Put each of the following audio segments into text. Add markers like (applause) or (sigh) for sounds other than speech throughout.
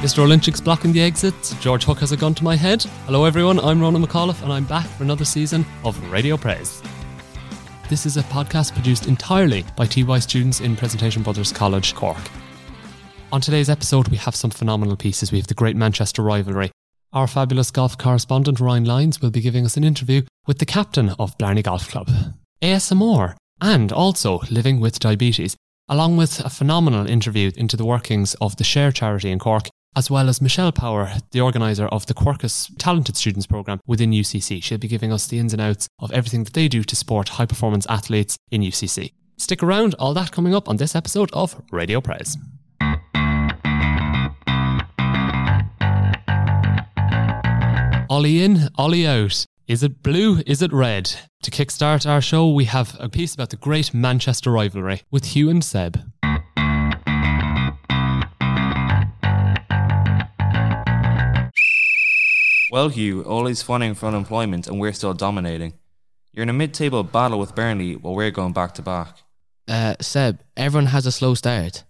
Mr. Olympic's blocking the exits. George Hook has a gun to my head. Hello, everyone. I'm Ronan McAuliffe, and I'm back for another season of Radio Praise. This is a podcast produced entirely by TY students in Presentation Brothers College, Cork. On today's episode, we have some phenomenal pieces. We have the great Manchester rivalry. Our fabulous golf correspondent, Ryan Lyons, will be giving us an interview with the captain of Blarney Golf Club, ASMR, and also living with diabetes, along with a phenomenal interview into the workings of the Share charity in Cork as well as Michelle Power, the organiser of the Quercus Talented Students Programme within UCC. She'll be giving us the ins and outs of everything that they do to support high performance athletes in UCC. Stick around, all that coming up on this episode of Radio Praise. Ollie in, Ollie out. Is it blue? Is it red? To kickstart our show, we have a piece about the great Manchester rivalry with Hugh and Seb. Well, Hugh, always fighting for unemployment and we're still dominating. You're in a mid table battle with Burnley while we're going back to back. Uh, Seb, everyone has a slow start.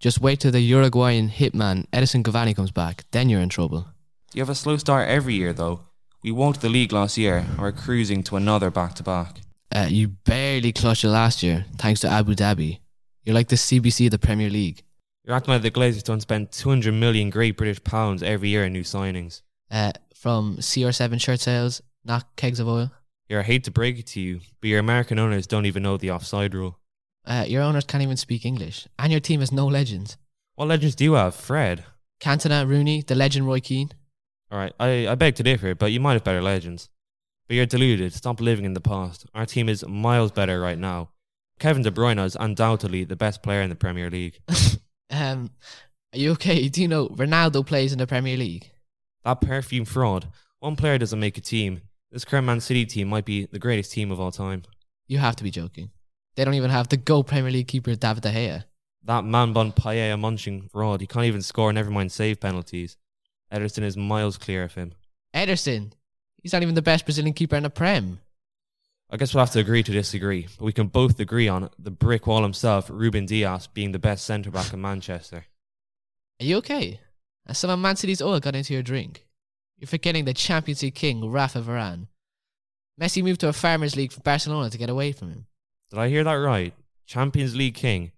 Just wait till the Uruguayan hitman Edinson Cavani comes back, then you're in trouble. You have a slow start every year, though. We won the league last year and we're cruising to another back to back. Uh, you barely clutched it last year, thanks to Abu Dhabi. You're like the CBC of the Premier League. You're acting like the Glazers don't spend 200 million Great British pounds every year on new signings. Uh, from CR7 shirt sales, not kegs of oil. Here, I hate to break it to you, but your American owners don't even know the offside rule. Uh, your owners can't even speak English, and your team has no legends. What legends do you have? Fred. Cantona, Rooney, the legend Roy Keane. All right, I, I beg to differ, but you might have better legends. But you're deluded. Stop living in the past. Our team is miles better right now. Kevin De Bruyne is undoubtedly the best player in the Premier League. (laughs) um, are you okay? Do you know Ronaldo plays in the Premier League? That perfume fraud. One player doesn't make a team. This current Man City team might be the greatest team of all time. You have to be joking. They don't even have the Go Premier League keeper David De Gea. That man bun paella munching fraud. He can't even score, never mind save penalties. Ederson is miles clear of him. Ederson? He's not even the best Brazilian keeper in the Prem. I guess we'll have to agree to disagree, but we can both agree on the brick wall himself, Ruben Dias, being the best centre back in Manchester. Are you okay? As some of Man City's oil got into your drink. You're forgetting the Champions League king, Rafa Varane. Messi moved to a Farmers League for Barcelona to get away from him. Did I hear that right? Champions League king.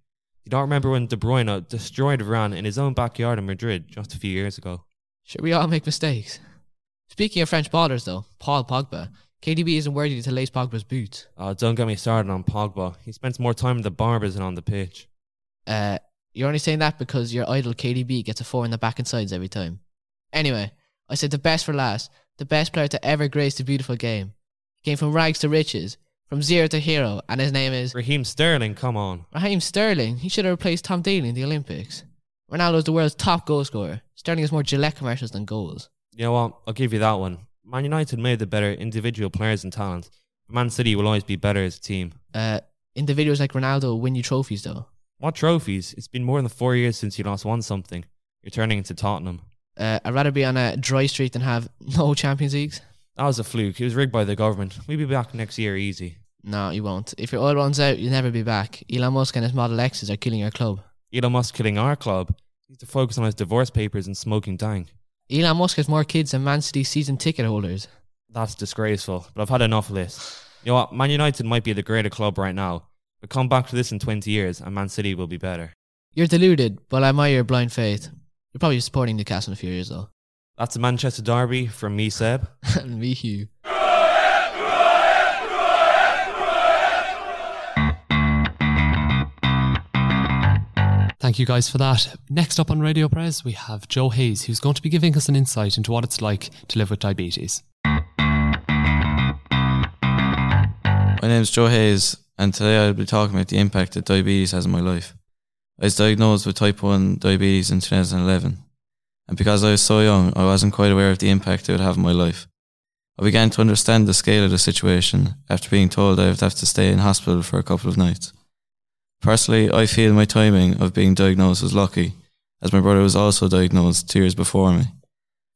You don't remember when De Bruyne destroyed Varane in his own backyard in Madrid just a few years ago? Sure, we all make mistakes. Speaking of French ballers, though, Paul Pogba. KDB isn't worthy to lace Pogba's boots. Oh, don't get me started on Pogba. He spends more time in the barbers than on the pitch. Uh, you're only saying that because your idol KDB gets a four in the back and sides every time. Anyway, I said the best for last. The best player to ever grace the beautiful game. He came from rags to riches, from zero to hero, and his name is Raheem Sterling. Come on, Raheem Sterling. He should have replaced Tom Daley in the Olympics. Ronaldo is the world's top goal scorer. Sterling has more Gillette commercials than goals. You know what? I'll give you that one. Man United made the better individual players and talent. Man City will always be better as a team. Uh, individuals like Ronaldo win you trophies, though. What trophies? It's been more than four years since you last won something. You're turning into Tottenham. Uh, I'd rather be on a dry street than have (laughs) no Champions Leagues. That was a fluke. It was rigged by the government. We'll be back next year easy. No, you won't. If your oil runs out, you'll never be back. Elon Musk and his Model X's are killing your club. Elon Musk killing our club. He needs to focus on his divorce papers and smoking dank. Elon Musk has more kids than Man City season ticket holders. That's disgraceful, but I've had enough of this. You know what? Man United might be the greater club right now, but come back to this in 20 years and Man City will be better. You're deluded, but I admire your blind faith. You're probably supporting Newcastle in a few years, though. That's a Manchester derby from me, Seb. and (laughs) me, Hugh. Thank you guys for that. Next up on Radio Press, we have Joe Hayes, who's going to be giving us an insight into what it's like to live with diabetes. My name is Joe Hayes, and today I'll be talking about the impact that diabetes has on my life. I was diagnosed with type 1 diabetes in 2011, and because I was so young, I wasn't quite aware of the impact it would have on my life. I began to understand the scale of the situation after being told I would have to stay in hospital for a couple of nights. Personally, I feel my timing of being diagnosed was lucky, as my brother was also diagnosed two years before me.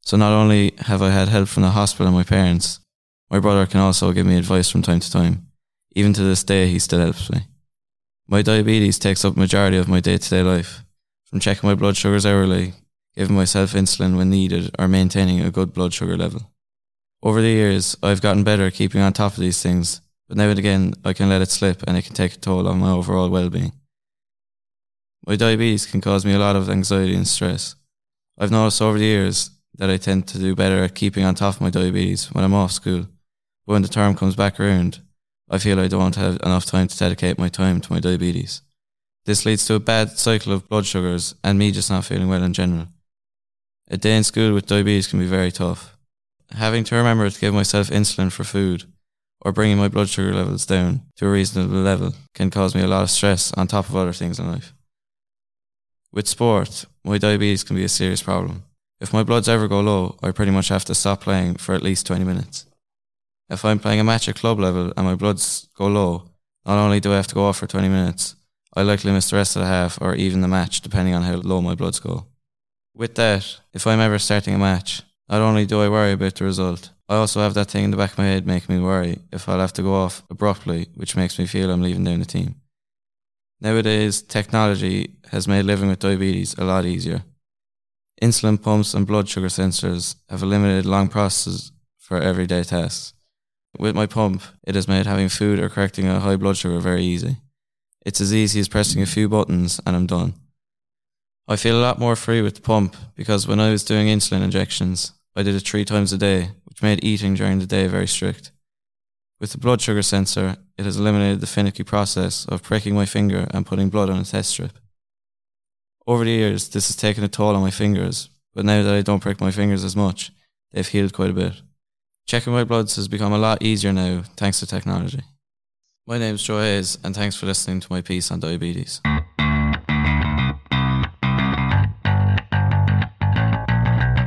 So not only have I had help from the hospital and my parents, my brother can also give me advice from time to time. Even to this day, he still helps me. My diabetes takes up majority of my day-to-day life, from checking my blood sugars hourly, giving myself insulin when needed, or maintaining a good blood sugar level. Over the years, I've gotten better at keeping on top of these things, but now and again, I can let it slip and it can take a toll on my overall well being. My diabetes can cause me a lot of anxiety and stress. I've noticed over the years that I tend to do better at keeping on top of my diabetes when I'm off school. But when the term comes back around, I feel I don't have enough time to dedicate my time to my diabetes. This leads to a bad cycle of blood sugars and me just not feeling well in general. A day in school with diabetes can be very tough. Having to remember to give myself insulin for food or bringing my blood sugar levels down to a reasonable level can cause me a lot of stress on top of other things in life. With sport, my diabetes can be a serious problem. If my bloods ever go low, I pretty much have to stop playing for at least 20 minutes. If I'm playing a match at club level and my bloods go low, not only do I have to go off for 20 minutes, I likely miss the rest of the half or even the match depending on how low my bloods go. With that, if I'm ever starting a match, not only do I worry about the result, I also have that thing in the back of my head making me worry if I'll have to go off abruptly, which makes me feel I'm leaving down the team. Nowadays, technology has made living with diabetes a lot easier. Insulin pumps and blood sugar sensors have eliminated long processes for everyday tasks. With my pump, it has made having food or correcting a high blood sugar very easy. It's as easy as pressing a few buttons and I'm done. I feel a lot more free with the pump because when I was doing insulin injections, I did it three times a day, which made eating during the day very strict. With the blood sugar sensor, it has eliminated the finicky process of pricking my finger and putting blood on a test strip. Over the years, this has taken a toll on my fingers, but now that I don't prick my fingers as much, they've healed quite a bit. Checking my bloods has become a lot easier now thanks to technology. My name's Joe Hayes, and thanks for listening to my piece on diabetes.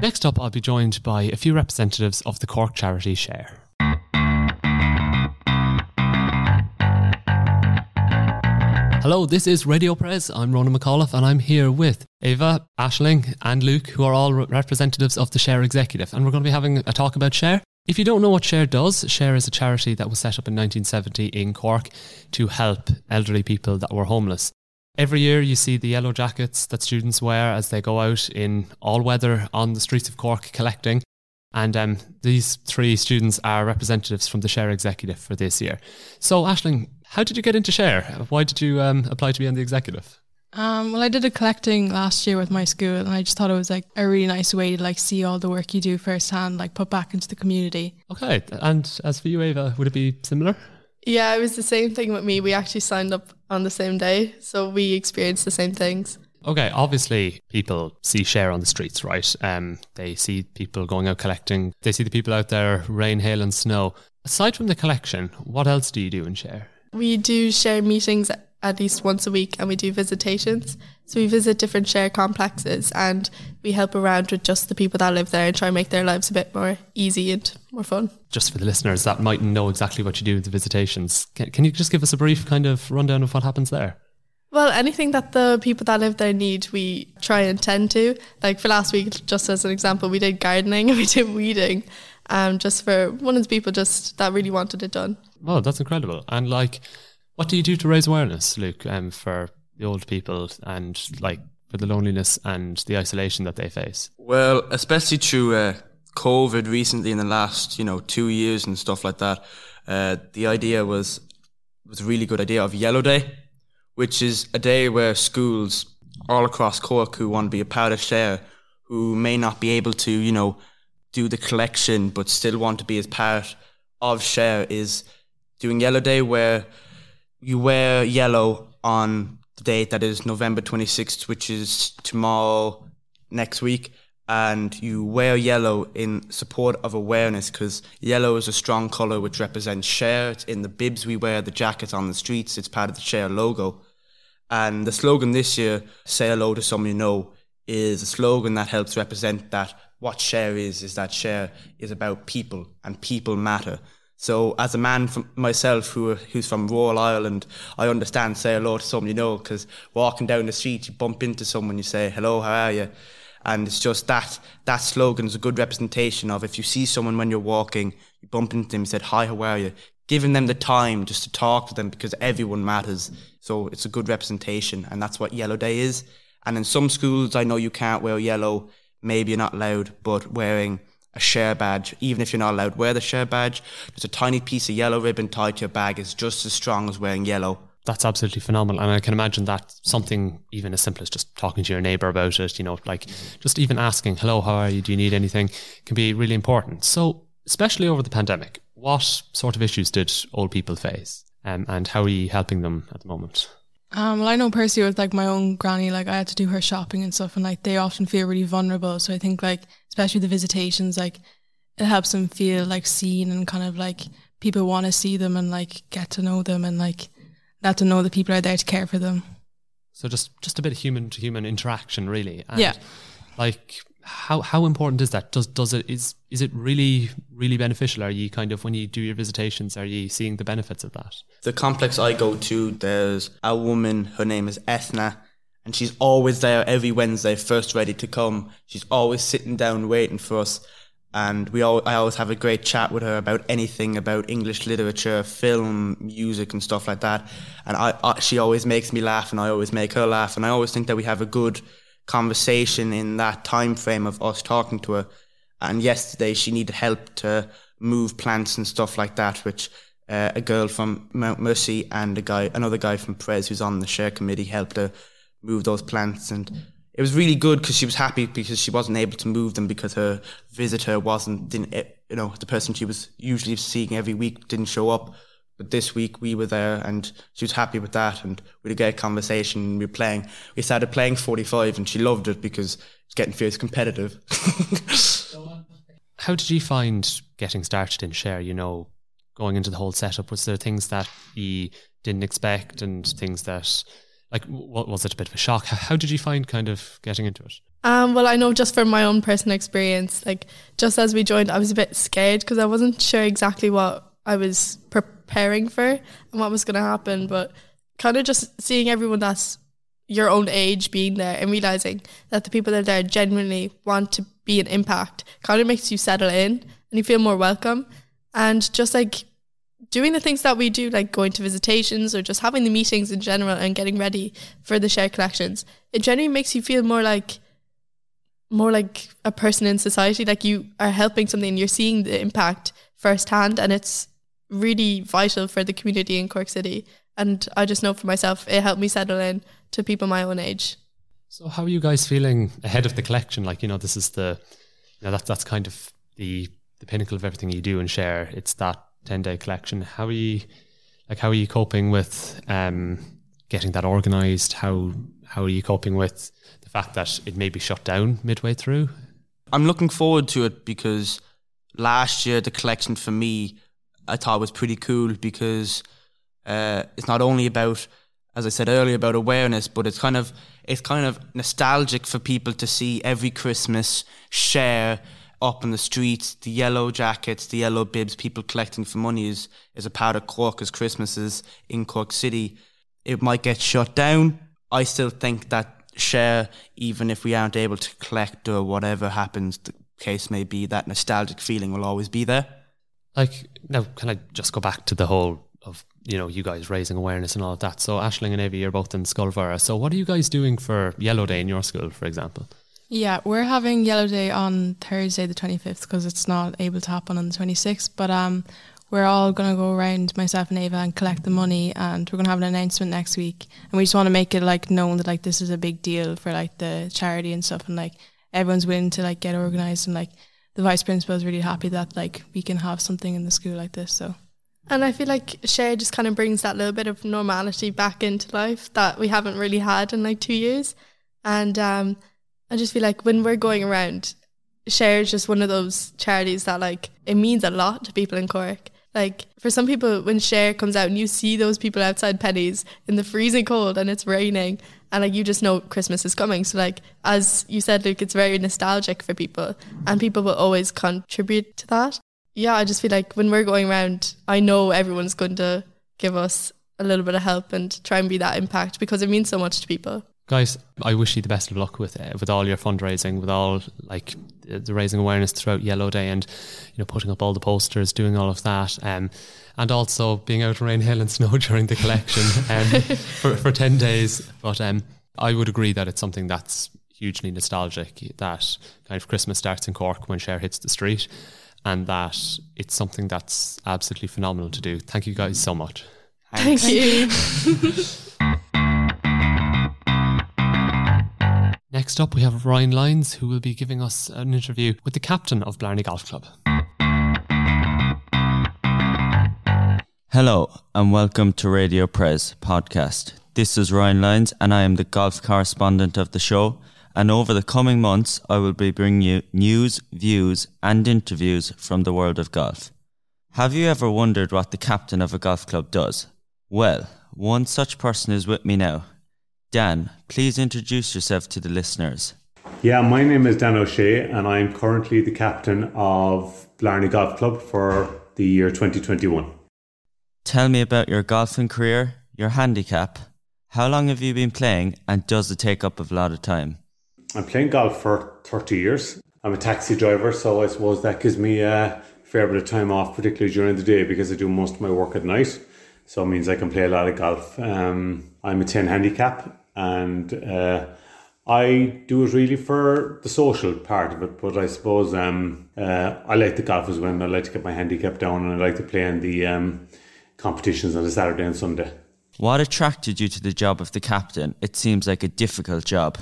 Next up, I'll be joined by a few representatives of the Cork charity Share. Hello, this is Radio Press. I'm Ronan McAuliffe and I'm here with Ava, Ashling, and Luke, who are all re- representatives of the Share Executive. And we're going to be having a talk about Share. If you don't know what Share does, Share is a charity that was set up in 1970 in Cork to help elderly people that were homeless. Every year, you see the yellow jackets that students wear as they go out in all weather on the streets of Cork collecting. And um, these three students are representatives from the Share Executive for this year. So, Ashling, how did you get into Share? Why did you um, apply to be on the executive? Um, well, I did a collecting last year with my school, and I just thought it was like a really nice way to like see all the work you do firsthand, like put back into the community. Okay, and as for you, Ava, would it be similar? Yeah, it was the same thing with me. We actually signed up on the same day, so we experienced the same things. Okay, obviously people see share on the streets, right? Um, they see people going out collecting. They see the people out there, rain, hail, and snow. Aside from the collection, what else do you do in share? We do share meetings at least once a week and we do visitations. So we visit different share complexes and we help around with just the people that live there and try and make their lives a bit more easy and more fun. Just for the listeners that mightn't know exactly what you do with the visitations, can, can you just give us a brief kind of rundown of what happens there? Well, anything that the people that live there need, we try and tend to. Like for last week, just as an example, we did gardening (laughs) and we did weeding, um, just for one of the people just that really wanted it done. Well, that's incredible. And like, what do you do to raise awareness, Luke, um, for the old people and like for the loneliness and the isolation that they face? Well, especially through uh, COVID recently in the last, you know, two years and stuff like that, uh, the idea was was a really good idea of Yellow Day which is a day where schools all across Cork who want to be a part of Share, who may not be able to, you know, do the collection but still want to be as part of Share, is doing Yellow Day where you wear yellow on the date that is November 26th, which is tomorrow next week. And you wear yellow in support of awareness because yellow is a strong color which represents share. It's in the bibs we wear, the jackets on the streets. It's part of the share logo. And the slogan this year, say hello to someone you know, is a slogan that helps represent that what share is, is that share is about people and people matter. So as a man from myself who who's from rural Ireland, I understand say hello to someone you know because walking down the street you bump into someone you say hello how are you, and it's just that that slogan is a good representation of if you see someone when you're walking you bump into them you said hi how are you, giving them the time just to talk to them because everyone matters. So it's a good representation, and that's what Yellow Day is. And in some schools, I know you can't wear yellow. Maybe you're not allowed, but wearing a share badge, even if you're not allowed to wear the share badge, Just a tiny piece of yellow ribbon tied to your bag is just as strong as wearing yellow. That's absolutely phenomenal. And I can imagine that something even as simple as just talking to your neighbor about it, you know, like just even asking, hello, how are you? Do you need anything? can be really important. So, especially over the pandemic, what sort of issues did old people face? Um, and how are you helping them at the moment? Um, well, I know Percy with like my own granny, like I had to do her shopping and stuff, and like they often feel really vulnerable. So I think like especially the visitations, like it helps them feel like seen and kind of like people want to see them and like get to know them and like let them know that people are there to care for them. So just just a bit of human to human interaction, really. And yeah. Like how how important is that? Does does it is is it really really beneficial? Are you kind of when you do your visitations, are you seeing the benefits of that? The complex I go to, there's a woman. Her name is Ethna, and she's always there every Wednesday, first ready to come. She's always sitting down waiting for us, and we all I always have a great chat with her about anything about English literature, film, music, and stuff like that. And I, I she always makes me laugh, and I always make her laugh, and I always think that we have a good conversation in that time frame of us talking to her. And yesterday she needed help to move plants and stuff like that, which uh, a girl from Mount Mercy and a guy, another guy from Pres who's on the share committee helped her move those plants. And it was really good because she was happy because she wasn't able to move them because her visitor wasn't, didn't, eh, you know, the person she was usually seeing every week didn't show up. But this week we were there and she was happy with that and we had a great conversation. We were playing, we started playing 45 and she loved it because it's getting fierce competitive. (laughs) How did you find getting started in Share? You know, going into the whole setup, was there things that you didn't expect and things that, like, what, was it a bit of a shock? How did you find kind of getting into it? Um, well, I know just from my own personal experience, like just as we joined, I was a bit scared because I wasn't sure exactly what I was preparing for and what was going to happen. But kind of just seeing everyone that's your own age being there and realizing that the people that are there genuinely want to be an impact kind of makes you settle in and you feel more welcome. And just like doing the things that we do, like going to visitations or just having the meetings in general and getting ready for the share collections, it generally makes you feel more like more like a person in society. Like you are helping something, and you're seeing the impact firsthand, and it's really vital for the community in Cork City. And I just know for myself, it helped me settle in to people my own age. So, how are you guys feeling ahead of the collection? Like, you know, this is the, you know, that's that's kind of the the pinnacle of everything you do and share. It's that ten day collection. How are you, like, how are you coping with um, getting that organised? How how are you coping with the fact that it may be shut down midway through? I'm looking forward to it because last year the collection for me I thought was pretty cool because uh, it's not only about, as I said earlier, about awareness, but it's kind of it's kind of nostalgic for people to see every Christmas share up in the streets, the yellow jackets, the yellow bibs, people collecting for money is, is a part of Cork as Christmases in Cork City. It might get shut down. I still think that share, even if we aren't able to collect or whatever happens, the case may be, that nostalgic feeling will always be there. Like now, can I just go back to the whole of you know you guys raising awareness and all of that? So Ashling and Avi, you're both in Scoil Mhuire. So what are you guys doing for Yellow Day in your school, for example? Yeah, we're having Yellow Day on Thursday the 25th because it's not able to happen on the 26th. But um, we're all going to go around, myself and Ava, and collect the money. And we're going to have an announcement next week. And we just want to make it like known that like this is a big deal for like the charity and stuff. And like everyone's willing to like get organized and like the vice principal is really happy that like we can have something in the school like this. So. And I feel like Share just kind of brings that little bit of normality back into life that we haven't really had in like two years. And um, I just feel like when we're going around, Share is just one of those charities that like it means a lot to people in Cork. Like for some people, when Share comes out and you see those people outside Penneys in the freezing cold and it's raining and like you just know Christmas is coming. So like as you said, Luke, it's very nostalgic for people, and people will always contribute to that. Yeah, I just feel like when we're going around, I know everyone's going to give us a little bit of help and try and be that impact because it means so much to people. Guys, I wish you the best of luck with uh, with all your fundraising, with all like the raising awareness throughout Yellow Day, and you know putting up all the posters, doing all of that, um, and also being out in rain, hail, and snow (laughs) during the collection um, (laughs) for for ten days. But um, I would agree that it's something that's hugely nostalgic. That kind of Christmas starts in Cork when Share hits the street, and that it's something that's absolutely phenomenal to do. Thank you guys so much. Thank you. (laughs) Next up, we have Ryan Lyons, who will be giving us an interview with the captain of Blarney Golf Club. Hello, and welcome to Radio Prez podcast. This is Ryan Lyons, and I am the golf correspondent of the show. And over the coming months, I will be bringing you news, views, and interviews from the world of golf. Have you ever wondered what the captain of a golf club does? Well, one such person is with me now. Dan, please introduce yourself to the listeners. Yeah, my name is Dan O'Shea, and I'm currently the captain of Blarney Golf Club for the year 2021. Tell me about your golfing career, your handicap. How long have you been playing, and does it take up a lot of time? I'm playing golf for 30 years. I'm a taxi driver, so I suppose that gives me a fair bit of time off, particularly during the day, because I do most of my work at night. So it means I can play a lot of golf. Um, I'm a 10 handicap, and uh, I do it really for the social part of it. But I suppose um, uh, I like the golf as well. I like to get my handicap down, and I like to play in the um, competitions on a Saturday and Sunday. What attracted you to the job of the captain? It seems like a difficult job.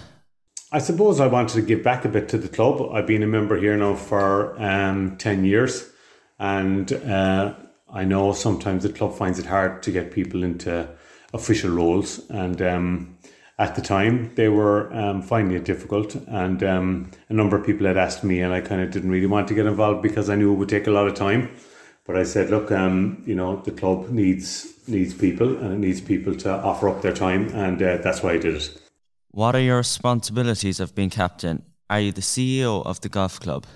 I suppose I wanted to give back a bit to the club. I've been a member here now for um, 10 years, and uh, I know sometimes the club finds it hard to get people into official roles. And um, at the time, they were um, finding it difficult. And um, a number of people had asked me, and I kind of didn't really want to get involved because I knew it would take a lot of time. But I said, look, um, you know, the club needs needs people, and it needs people to offer up their time, and uh, that's why I did it. What are your responsibilities of being captain? Are you the CEO of the golf club?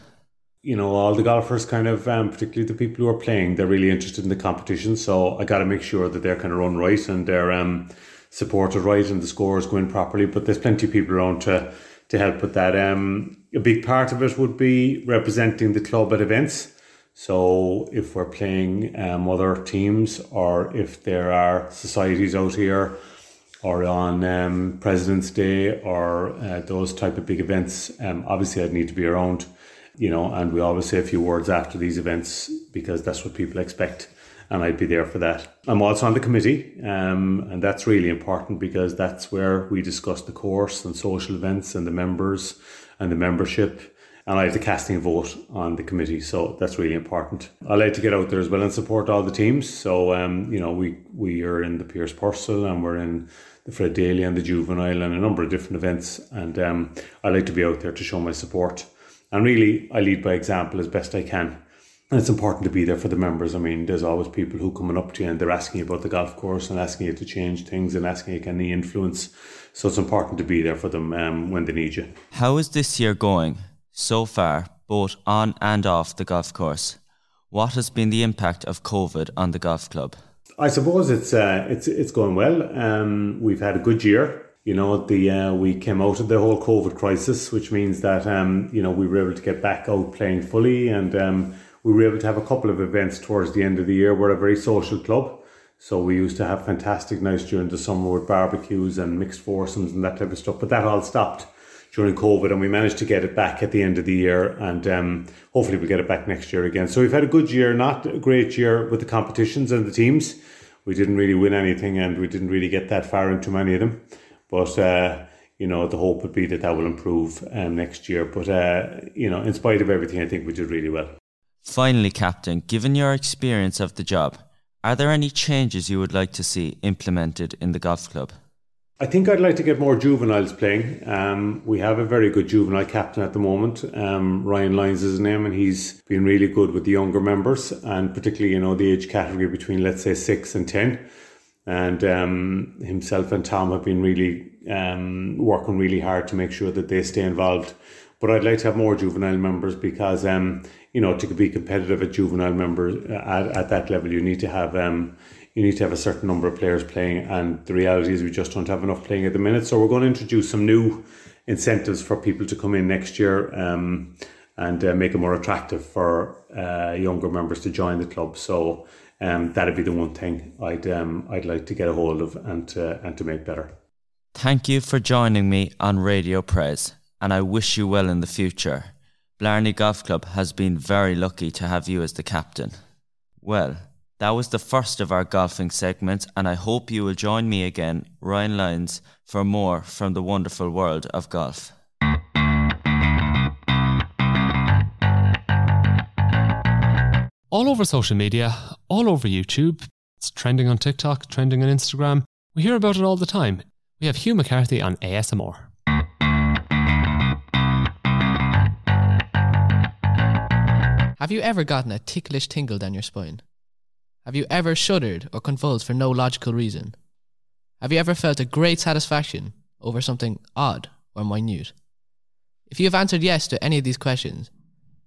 You know, all the golfers kind of, um, particularly the people who are playing, they're really interested in the competition. So I got to make sure that they're kind of run right and they're um, supported right and the scores go in properly. But there's plenty of people around to to help with that. Um, a big part of it would be representing the club at events. So if we're playing um, other teams or if there are societies out here or on um, President's Day or uh, those type of big events, um, obviously I'd need to be around, you know, and we always say a few words after these events because that's what people expect and I'd be there for that. I'm also on the committee, um, and that's really important because that's where we discuss the course and social events and the members and the membership. And I have the casting vote on the committee, so that's really important. I like to get out there as well and support all the teams. So, um, you know, we we are in the Pierce Purcell and we're in the Fred Daly and the Juvenile and a number of different events. And um, I like to be out there to show my support. And really, I lead by example as best I can. And it's important to be there for the members. I mean, there's always people who coming up to you and they're asking you about the golf course and asking you to change things and asking you any influence. So it's important to be there for them um, when they need you. How is this year going so far, both on and off the golf course? What has been the impact of COVID on the golf club? I suppose it's uh, it's it's going well. Um, we've had a good year. You know, the uh, we came out of the whole COVID crisis, which means that um, you know we were able to get back out playing fully, and um, we were able to have a couple of events towards the end of the year. We're a very social club, so we used to have fantastic nights during the summer with barbecues and mixed foursomes and that type of stuff. But that all stopped during COVID, and we managed to get it back at the end of the year, and um, hopefully we'll get it back next year again. So we've had a good year, not a great year with the competitions and the teams. We didn't really win anything, and we didn't really get that far into many of them. But uh, you know, the hope would be that that will improve um, next year. But uh, you know, in spite of everything, I think we did really well. Finally, Captain, given your experience of the job, are there any changes you would like to see implemented in the golf club? I think I'd like to get more juveniles playing. Um, we have a very good juvenile captain at the moment. Um, Ryan Lyons is his name, and he's been really good with the younger members, and particularly you know the age category between let's say six and ten. And um, himself and Tom have been really um, working really hard to make sure that they stay involved. But I'd like to have more juvenile members because um, you know to be competitive at juvenile members uh, at, at that level, you need to have um, you need to have a certain number of players playing, and the reality is we just don't have enough playing at the minute. So we're going to introduce some new incentives for people to come in next year um, and uh, make it more attractive for uh, younger members to join the club. So um, that'd be the one thing I'd um, I'd like to get a hold of and to, and to make better. Thank you for joining me on Radio Prez, and I wish you well in the future. Blarney Golf Club has been very lucky to have you as the captain. Well, that was the first of our golfing segments, and I hope you will join me again, Ryan Lyons, for more from the wonderful world of golf. all over social media, all over YouTube. It's trending on TikTok, trending on Instagram. We hear about it all the time. We have Hugh McCarthy on ASMR. Have you ever gotten a ticklish tingle down your spine? Have you ever shuddered or convulsed for no logical reason? Have you ever felt a great satisfaction over something odd or minute? If you have answered yes to any of these questions,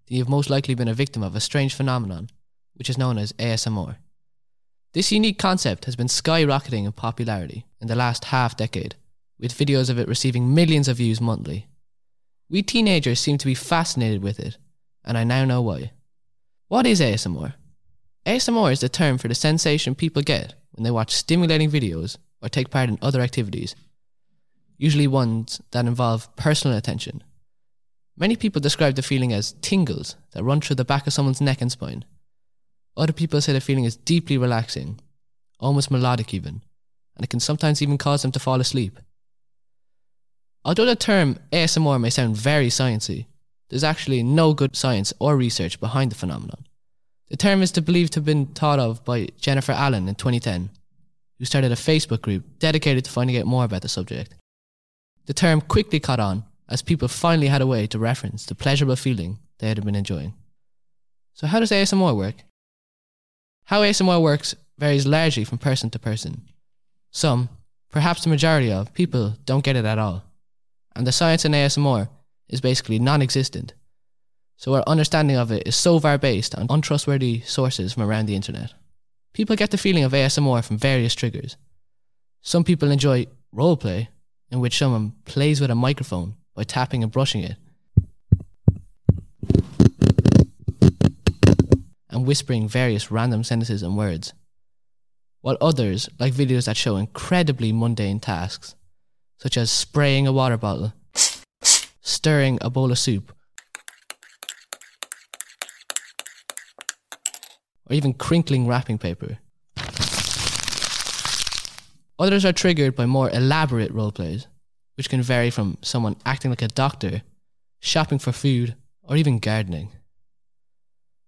then you've most likely been a victim of a strange phenomenon, which is known as ASMR. This unique concept has been skyrocketing in popularity in the last half decade, with videos of it receiving millions of views monthly. We teenagers seem to be fascinated with it, and I now know why. What is ASMR? ASMR is the term for the sensation people get when they watch stimulating videos or take part in other activities, usually ones that involve personal attention. Many people describe the feeling as tingles that run through the back of someone's neck and spine. Other people say the feeling is deeply relaxing, almost melodic even, and it can sometimes even cause them to fall asleep. Although the term ASMR may sound very sciencey, there's actually no good science or research behind the phenomenon. The term is to believed to have been thought of by Jennifer Allen in 2010, who started a Facebook group dedicated to finding out more about the subject. The term quickly caught on as people finally had a way to reference the pleasurable feeling they had been enjoying. So, how does ASMR work? How ASMR works varies largely from person to person. Some, perhaps the majority of, people don't get it at all. And the science in ASMR is basically non existent. So our understanding of it is so far based on untrustworthy sources from around the internet. People get the feeling of ASMR from various triggers. Some people enjoy roleplay, in which someone plays with a microphone by tapping and brushing it, and whispering various random sentences and words. While others like videos that show incredibly mundane tasks, such as spraying a water bottle, stirring a bowl of soup, or even crinkling wrapping paper. Others are triggered by more elaborate roleplays, which can vary from someone acting like a doctor, shopping for food, or even gardening.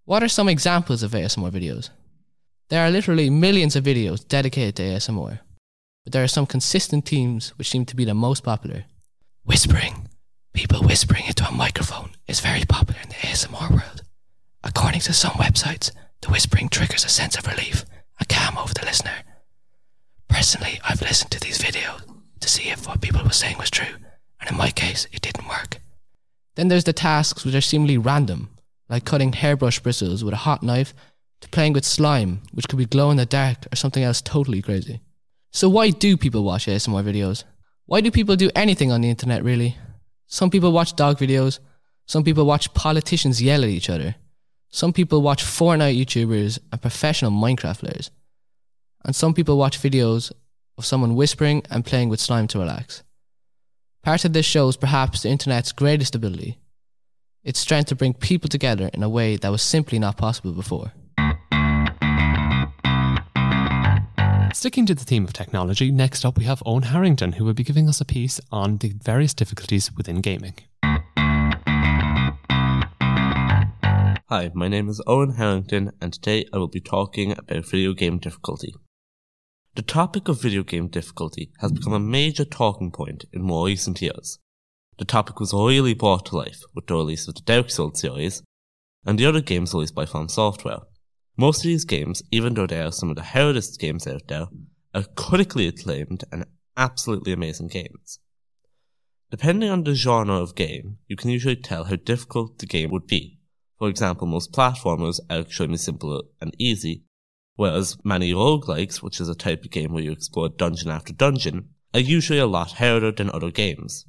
What are some examples of ASMR videos? There are literally millions of videos dedicated to ASMR, but there are some consistent themes which seem to be the most popular. Whispering. People whispering into a microphone is very popular in the ASMR world. According to some websites, the whispering triggers a sense of relief, a calm over the listener. Personally, I've listened to these videos to see if what people were saying was true, and in my case, it didn't work. Then there's the tasks which are seemingly random, like cutting hairbrush bristles with a hot knife, to playing with slime, which could be glow in the dark or something else totally crazy. So, why do people watch ASMR videos? Why do people do anything on the internet, really? Some people watch dog videos, some people watch politicians yell at each other, some people watch Fortnite YouTubers and professional Minecraft players, and some people watch videos of someone whispering and playing with slime to relax. Part of this shows perhaps the internet's greatest ability its strength to bring people together in a way that was simply not possible before. Sticking to the theme of technology, next up we have Owen Harrington, who will be giving us a piece on the various difficulties within gaming. Hi, my name is Owen Harrington, and today I will be talking about video game difficulty. The topic of video game difficulty has become a major talking point in more recent years. The topic was really brought to life with the release of the Dark Souls series and the other games released by From Software. Most of these games, even though they are some of the hardest games out there, are critically acclaimed and absolutely amazing games. Depending on the genre of game, you can usually tell how difficult the game would be. For example, most platformers are extremely simple and easy, whereas many roguelikes, which is a type of game where you explore dungeon after dungeon, are usually a lot harder than other games.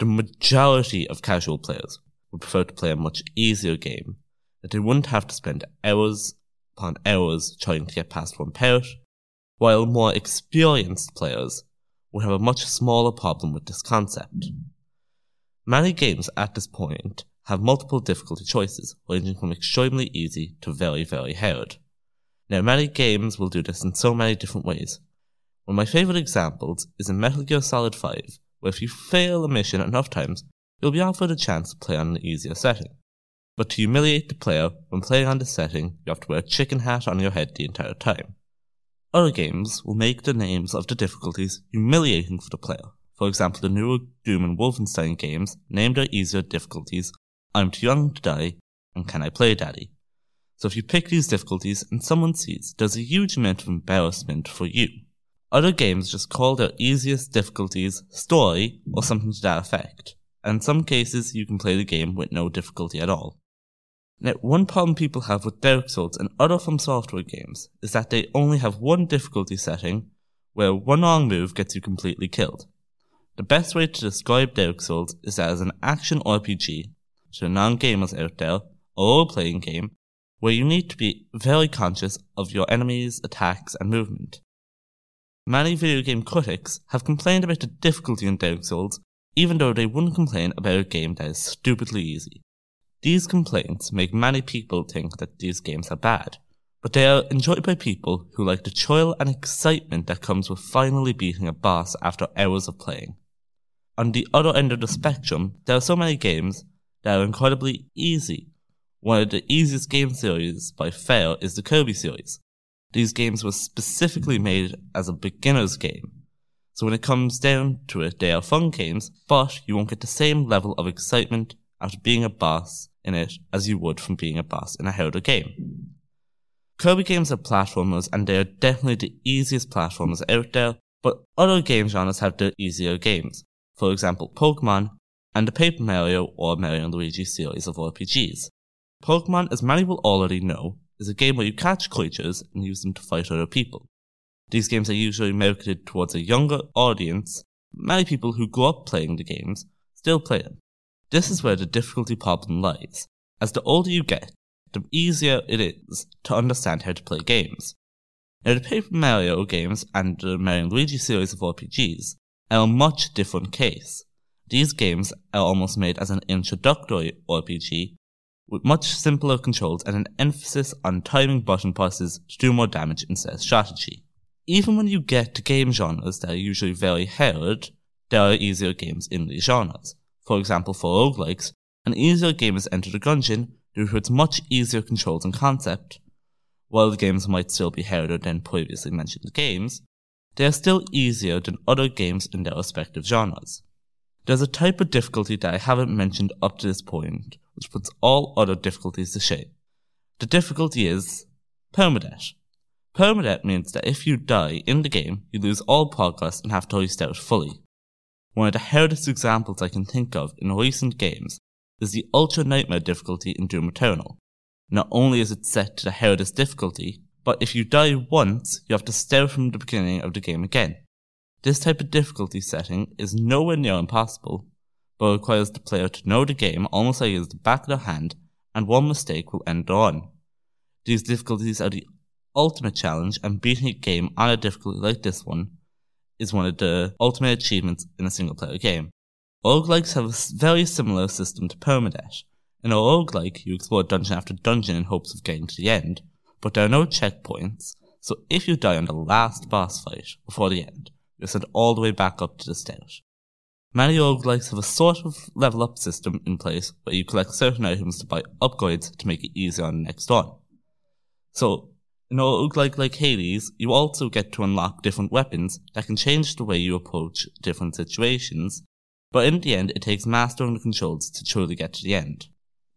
The majority of casual players would prefer to play a much easier game that they wouldn't have to spend hours upon hours trying to get past one part, while more experienced players would have a much smaller problem with this concept. Many games at this point have multiple difficulty choices, ranging from extremely easy to very, very hard. Now, many games will do this in so many different ways. One of my favourite examples is in Metal Gear Solid 5, where if you fail a mission enough times, you'll be offered a chance to play on an easier setting. But to humiliate the player, when playing on this setting, you have to wear a chicken hat on your head the entire time. Other games will make the names of the difficulties humiliating for the player. For example, the newer Doom and Wolfenstein games named their easier difficulties I'm Too Young to Die and Can I Play Daddy. So if you pick these difficulties and someone sees, there's a huge amount of embarrassment for you. Other games just call their easiest difficulties story or something to that effect, and in some cases you can play the game with no difficulty at all. Now, one problem people have with Dark Souls and other From Software games is that they only have one difficulty setting where one wrong move gets you completely killed. The best way to describe Dark Souls is that as an action RPG to non-gamers out there, a role-playing game where you need to be very conscious of your enemies' attacks and movement. Many video game critics have complained about the difficulty in Dark Souls, even though they wouldn't complain about a game that is stupidly easy. These complaints make many people think that these games are bad, but they are enjoyed by people who like the thrill and excitement that comes with finally beating a boss after hours of playing. On the other end of the spectrum, there are so many games that are incredibly easy. One of the easiest game series by far is the Kirby series. These games were specifically made as a beginner's game. So when it comes down to it, they are fun games, but you won't get the same level of excitement after being a boss in it as you would from being a boss in a harder game. Kirby games are platformers and they are definitely the easiest platformers out there, but other game genres have their easier games. For example, Pokemon and the Paper Mario or Mario and Luigi series of RPGs. Pokemon, as many will already know, is a game where you catch creatures and use them to fight other people. These games are usually marketed towards a younger audience. Many people who grew up playing the games still play them. This is where the difficulty problem lies. As the older you get, the easier it is to understand how to play games. Now, the Paper Mario games and the Mario and Luigi series of RPGs are a much different case. These games are almost made as an introductory RPG with much simpler controls and an emphasis on timing button presses to do more damage instead of strategy. Even when you get to game genres that are usually very hard, there are easier games in these genres. For example, for roguelikes, an easier game is Enter the Gungeon due to its much easier controls and concept. While the games might still be harder than previously mentioned games, they are still easier than other games in their respective genres. There's a type of difficulty that I haven't mentioned up to this point, which puts all other difficulties to shame. The difficulty is permadeath. Permadeath means that if you die in the game, you lose all progress and have to restart fully. One of the hardest examples I can think of in recent games is the Ultra Nightmare difficulty in Doom Eternal. Not only is it set to the hardest difficulty, but if you die once, you have to start from the beginning of the game again. This type of difficulty setting is nowhere near impossible, but requires the player to know the game almost like it's the back of their hand, and one mistake will end run. These difficulties are the ultimate challenge, and beating a game on a difficulty like this one is one of the ultimate achievements in a single player game. Roguelikes have a very similar system to permadeath. In a roguelike, you explore dungeon after dungeon in hopes of getting to the end, but there are no checkpoints, so if you die on the last boss fight before the end, you're sent all the way back up to the start. Many roguelikes have a sort of level up system in place where you collect certain items to buy upgrades to make it easier on the next one. So, in a roguelike like Hades, you also get to unlock different weapons that can change the way you approach different situations, but in the end, it takes mastering the controls to truly get to the end.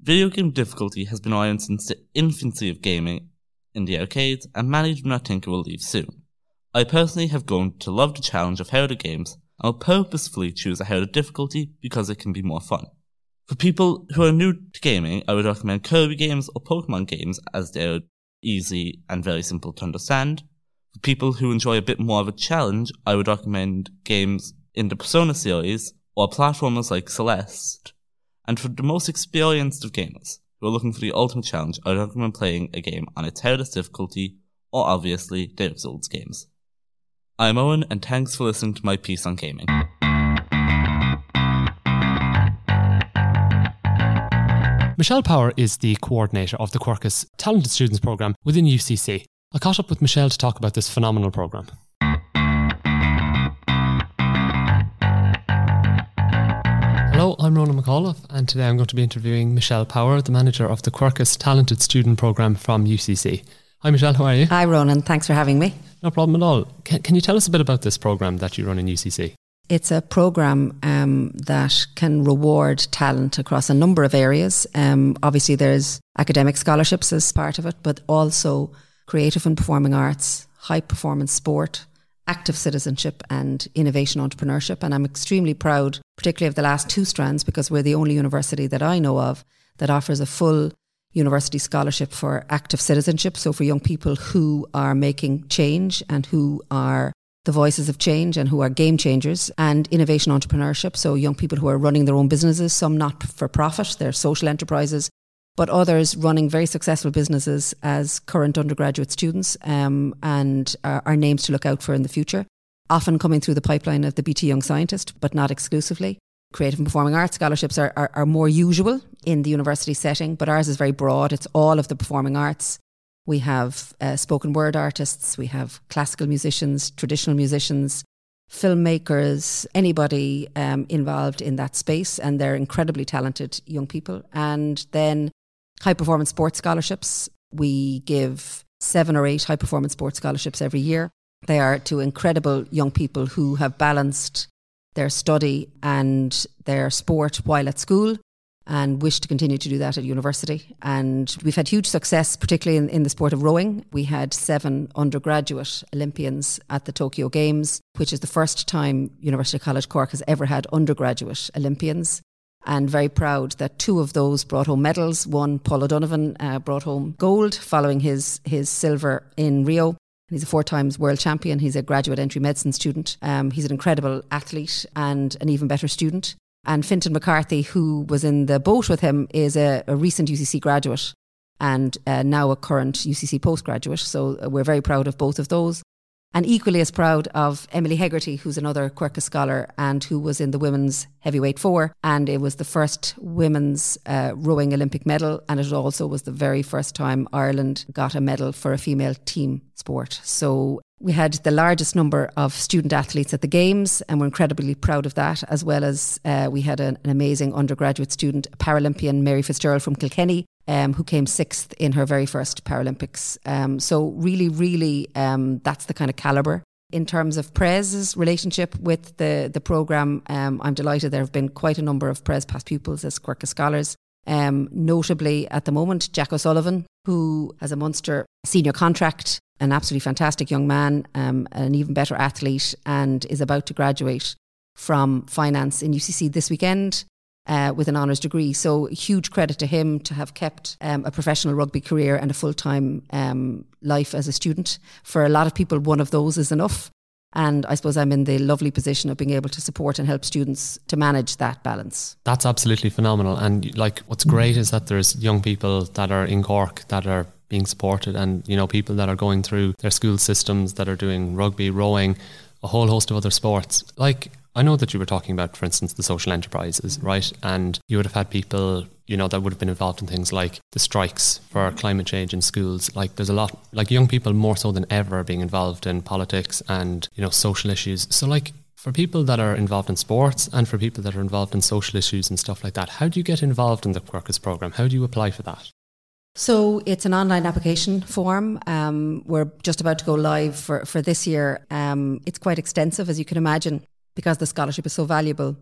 Video game difficulty has been around since the infancy of gaming in the arcades, and many do not think it will leave soon. I personally have grown to love the challenge of harder games, and will purposefully choose a harder difficulty because it can be more fun. For people who are new to gaming, I would recommend Kirby games or Pokemon games as they're easy and very simple to understand. For people who enjoy a bit more of a challenge, I would recommend games in the Persona series or platformers like Celeste. And for the most experienced of gamers who are looking for the ultimate challenge, I would recommend playing a game on its hardest difficulty or obviously Dark Souls games. I'm Owen, and thanks for listening to my piece on gaming. Michelle Power is the coordinator of the Quercus Talented Students Programme within UCC. I caught up with Michelle to talk about this phenomenal programme. Hello, I'm Ronan McAuliffe, and today I'm going to be interviewing Michelle Power, the manager of the Quercus Talented Student Programme from UCC. Hi, Michelle, how are you? Hi, Ronan. Thanks for having me. No problem at all. Can, can you tell us a bit about this programme that you run in UCC? It's a program um, that can reward talent across a number of areas. Um, obviously, there's academic scholarships as part of it, but also creative and performing arts, high performance sport, active citizenship, and innovation entrepreneurship. And I'm extremely proud, particularly of the last two strands, because we're the only university that I know of that offers a full university scholarship for active citizenship. So, for young people who are making change and who are the voices of change and who are game changers and innovation entrepreneurship. So young people who are running their own businesses, some not for profit, they're social enterprises, but others running very successful businesses as current undergraduate students um, and are, are names to look out for in the future. Often coming through the pipeline of the BT Young Scientist, but not exclusively. Creative and performing arts scholarships are, are, are more usual in the university setting, but ours is very broad. It's all of the performing arts we have uh, spoken word artists, we have classical musicians, traditional musicians, filmmakers, anybody um, involved in that space, and they're incredibly talented young people. And then high performance sports scholarships. We give seven or eight high performance sports scholarships every year. They are to incredible young people who have balanced their study and their sport while at school and wish to continue to do that at university. And we've had huge success, particularly in, in the sport of rowing. We had seven undergraduate Olympians at the Tokyo Games, which is the first time University College Cork has ever had undergraduate Olympians. And very proud that two of those brought home medals. One, Paul O'Donovan, uh, brought home gold following his, his silver in Rio. He's a four times world champion. He's a graduate entry medicine student. Um, he's an incredible athlete and an even better student. And Fintan McCarthy, who was in the boat with him, is a, a recent UCC graduate and uh, now a current UCC postgraduate. So uh, we're very proud of both of those. And equally as proud of Emily Hegarty, who's another Quercus scholar and who was in the women's heavyweight four. And it was the first women's uh, rowing Olympic medal. And it also was the very first time Ireland got a medal for a female team sport. So we had the largest number of student athletes at the Games, and we're incredibly proud of that, as well as uh, we had an, an, amazing undergraduate student, Paralympian Mary Fitzgerald from Kilkenny, um, who came sixth in her very first Paralympics. Um, so, really, really, um, that's the kind of calibre. In terms of Pres's relationship with the, the programme, um, I'm delighted there have been quite a number of Pres past pupils as Quercus scholars. Um, notably at the moment, Jack O'Sullivan, who has a Munster senior contract an absolutely fantastic young man, um, an even better athlete, and is about to graduate from finance in UCC this weekend. Uh, with an honours degree. So, huge credit to him to have kept um, a professional rugby career and a full time um, life as a student. For a lot of people, one of those is enough. And I suppose I'm in the lovely position of being able to support and help students to manage that balance. That's absolutely phenomenal. And like, what's great is that there's young people that are in Cork that are being supported and you know people that are going through their school systems that are doing rugby rowing a whole host of other sports like I know that you were talking about, for instance, the social enterprises, right? And you would have had people, you know, that would have been involved in things like the strikes for climate change in schools. Like, there's a lot, like, young people more so than ever being involved in politics and, you know, social issues. So, like, for people that are involved in sports and for people that are involved in social issues and stuff like that, how do you get involved in the Quercus program? How do you apply for that? So it's an online application form. Um, we're just about to go live for, for this year. Um, it's quite extensive, as you can imagine, because the scholarship is so valuable.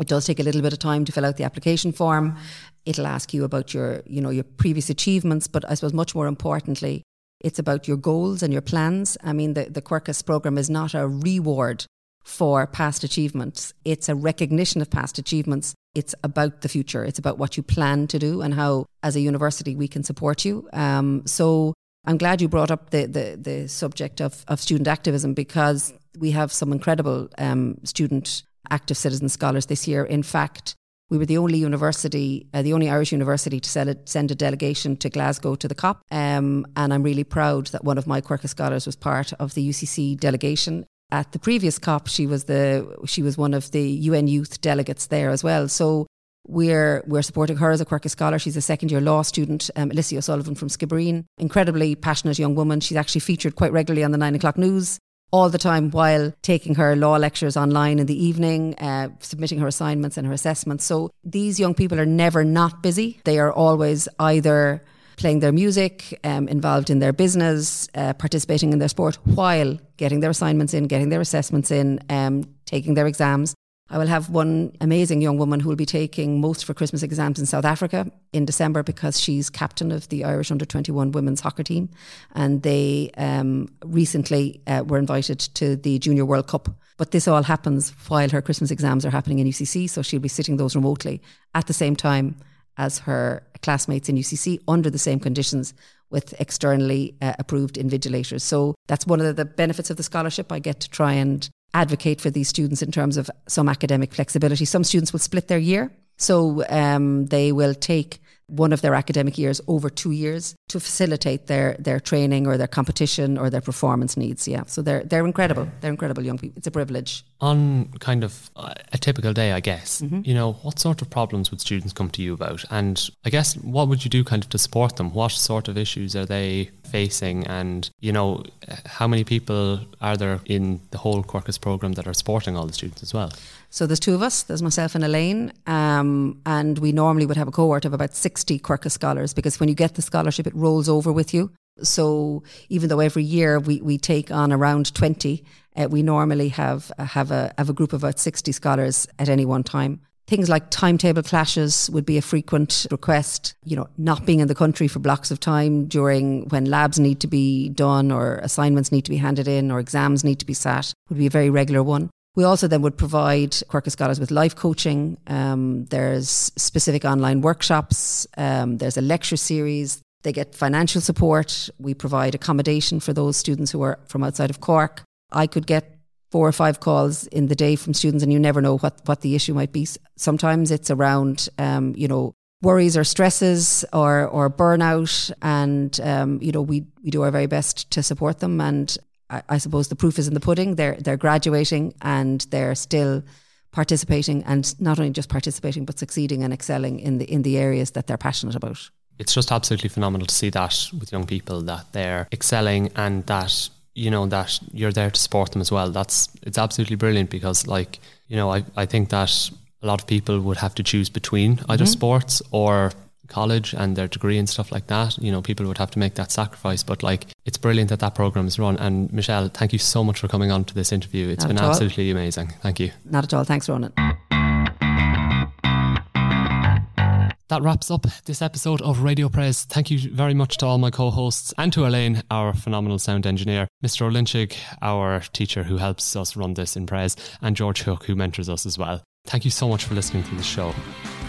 It does take a little bit of time to fill out the application form. It'll ask you about your, you know, your previous achievements, but I suppose much more importantly, it's about your goals and your plans. I mean, the, the Quercus program is not a reward for past achievements. It's a recognition of past achievements. It's about the future. It's about what you plan to do and how, as a university, we can support you. Um, so I'm glad you brought up the, the, the subject of, of student activism because we have some incredible um, student active citizen scholars this year. In fact, we were the only university, uh, the only Irish university to send a, delegation to Glasgow to the COP. Um, and I'm really proud that one of my Quercus scholars was part of the UCC delegation. at the previous COP, she was the she was one of the UN Youth delegates there as well. So we're we're supporting her as a Quercus Scholar. She's a second year law student, um, Alicia O'Sullivan from Skibbereen. Incredibly passionate young woman. She's actually featured quite regularly on the nine o'clock news all the time while taking her law lectures online in the evening, uh, submitting her assignments and her assessments. So these young people are never not busy. They are always either playing their music, um, involved in their business, uh, participating in their sport while getting their assignments in, getting their assessments in, um, taking their exams. I will have one amazing young woman who will be taking most of her Christmas exams in South Africa in December because she's captain of the Irish under 21 women's hockey team. And they um, recently uh, were invited to the Junior World Cup. But this all happens while her Christmas exams are happening in UCC. So she'll be sitting those remotely at the same time as her classmates in UCC under the same conditions with externally uh, approved invigilators. So that's one of the benefits of the scholarship. I get to try and advocate for these students in terms of some academic flexibility. Some students will split their year. So um, they will take one of their academic years over two years to facilitate their their training or their competition or their performance needs. Yeah, so they're they're incredible. They're incredible young people. It's a privilege. On kind of a typical day, I guess. Mm-hmm. You know, what sort of problems would students come to you about? And I guess what would you do kind of to support them? What sort of issues are they facing? And you know, how many people are there in the whole Quercus program that are supporting all the students as well? So there's two of us. There's myself and Elaine, um, and we normally would have a cohort of about 60 Quercus scholars because when you get the scholarship, it rolls over with you. So even though every year we, we take on around 20, uh, we normally have have a have a group of about 60 scholars at any one time. Things like timetable clashes would be a frequent request. You know, not being in the country for blocks of time during when labs need to be done or assignments need to be handed in or exams need to be sat would be a very regular one. We also then would provide Quercus Scholars with life coaching. Um, there's specific online workshops. Um, there's a lecture series. They get financial support. We provide accommodation for those students who are from outside of Cork. I could get four or five calls in the day from students, and you never know what, what the issue might be. Sometimes it's around, um, you know, worries or stresses or or burnout, and um, you know, we we do our very best to support them. And I, I suppose the proof is in the pudding. They're they're graduating and they're still participating, and not only just participating but succeeding and excelling in the in the areas that they're passionate about. It's just absolutely phenomenal to see that with young people that they're excelling and that you know that you're there to support them as well. That's it's absolutely brilliant because like you know I I think that a lot of people would have to choose between either mm-hmm. sports or college and their degree and stuff like that, you know, people would have to make that sacrifice. But like, it's brilliant that that program is run. And Michelle, thank you so much for coming on to this interview. It's Not been absolutely amazing. Thank you. Not at all. Thanks, Ronan. That wraps up this episode of Radio Pres. Thank you very much to all my co hosts and to Elaine, our phenomenal sound engineer, Mr. Olinchig, our teacher who helps us run this in Pres, and George Hook, who mentors us as well. Thank you so much for listening to the show.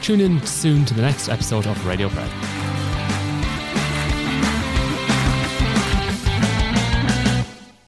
Tune in soon to the next episode of Radio Pres.